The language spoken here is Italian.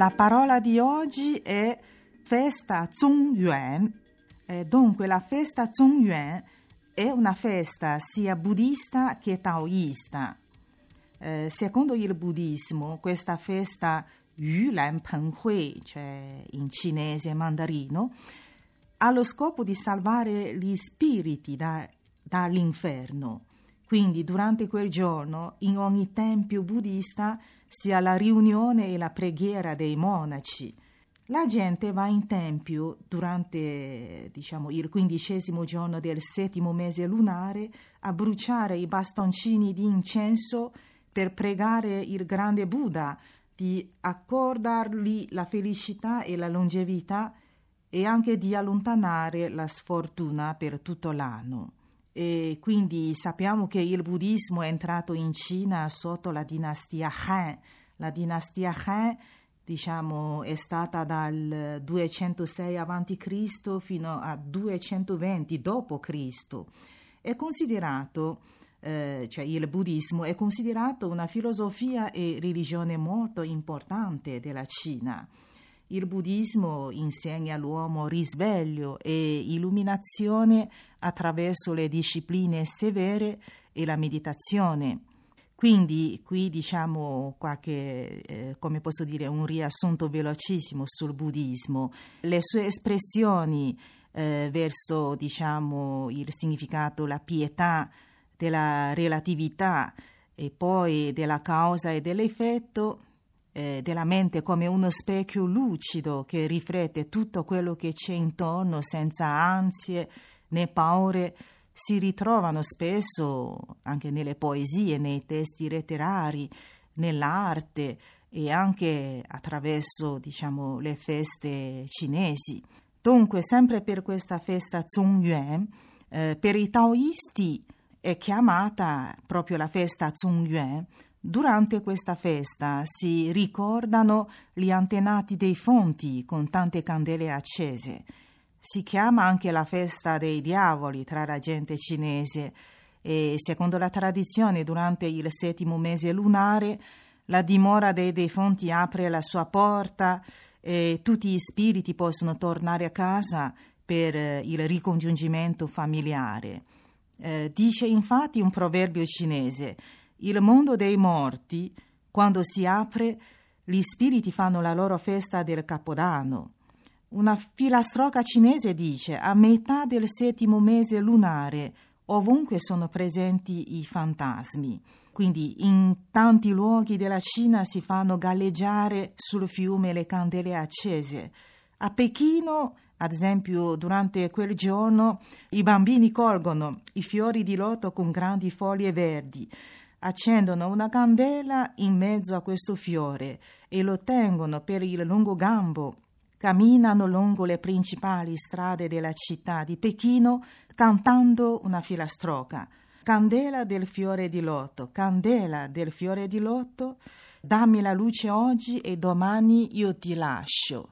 La parola di oggi è festa Zhongyuan. Eh, dunque, la festa Zhongyuan è una festa sia buddista che taoista. Eh, secondo il buddismo, questa festa Yulan Penhui, cioè in cinese mandarino, ha lo scopo di salvare gli spiriti da, dall'inferno. Quindi durante quel giorno in ogni tempio buddista si ha la riunione e la preghiera dei monaci. La gente va in tempio durante diciamo, il quindicesimo giorno del settimo mese lunare a bruciare i bastoncini di incenso per pregare il grande Buddha di accordargli la felicità e la longevità e anche di allontanare la sfortuna per tutto l'anno. E quindi sappiamo che il buddismo è entrato in Cina sotto la dinastia Han. La dinastia Han diciamo, è stata dal 206 a.C. fino a 220 d.C. È considerato, eh, cioè il buddismo è considerato una filosofia e religione molto importante della Cina. Il buddismo insegna all'uomo risveglio e illuminazione attraverso le discipline severe e la meditazione. Quindi qui diciamo qualche, eh, come posso dire, un riassunto velocissimo sul buddismo. Le sue espressioni eh, verso diciamo il significato, la pietà della relatività e poi della causa e dell'effetto eh, della mente come uno specchio lucido che riflette tutto quello che c'è intorno senza ansie né paure, si ritrovano spesso anche nelle poesie, nei testi letterari, nell'arte e anche attraverso diciamo, le feste cinesi. Dunque, sempre per questa festa Zhongyuan, eh, per i taoisti è chiamata proprio la festa Zhongyuan Durante questa festa si ricordano gli antenati dei fonti con tante candele accese. Si chiama anche la festa dei diavoli tra la gente cinese e secondo la tradizione durante il settimo mese lunare la dimora dei defunti apre la sua porta e tutti gli spiriti possono tornare a casa per eh, il ricongiungimento familiare. Eh, dice infatti un proverbio cinese il mondo dei morti, quando si apre, gli spiriti fanno la loro festa del Capodanno. Una filastroca cinese dice a metà del settimo mese lunare ovunque sono presenti i fantasmi. Quindi in tanti luoghi della Cina si fanno galleggiare sul fiume le candele accese. A Pechino, ad esempio, durante quel giorno i bambini colgono i fiori di loto con grandi foglie verdi accendono una candela in mezzo a questo fiore e lo tengono per il lungo gambo. Camminano lungo le principali strade della città di Pechino cantando una filastroca. Candela del fiore di lotto, candela del fiore di lotto, dammi la luce oggi e domani io ti lascio.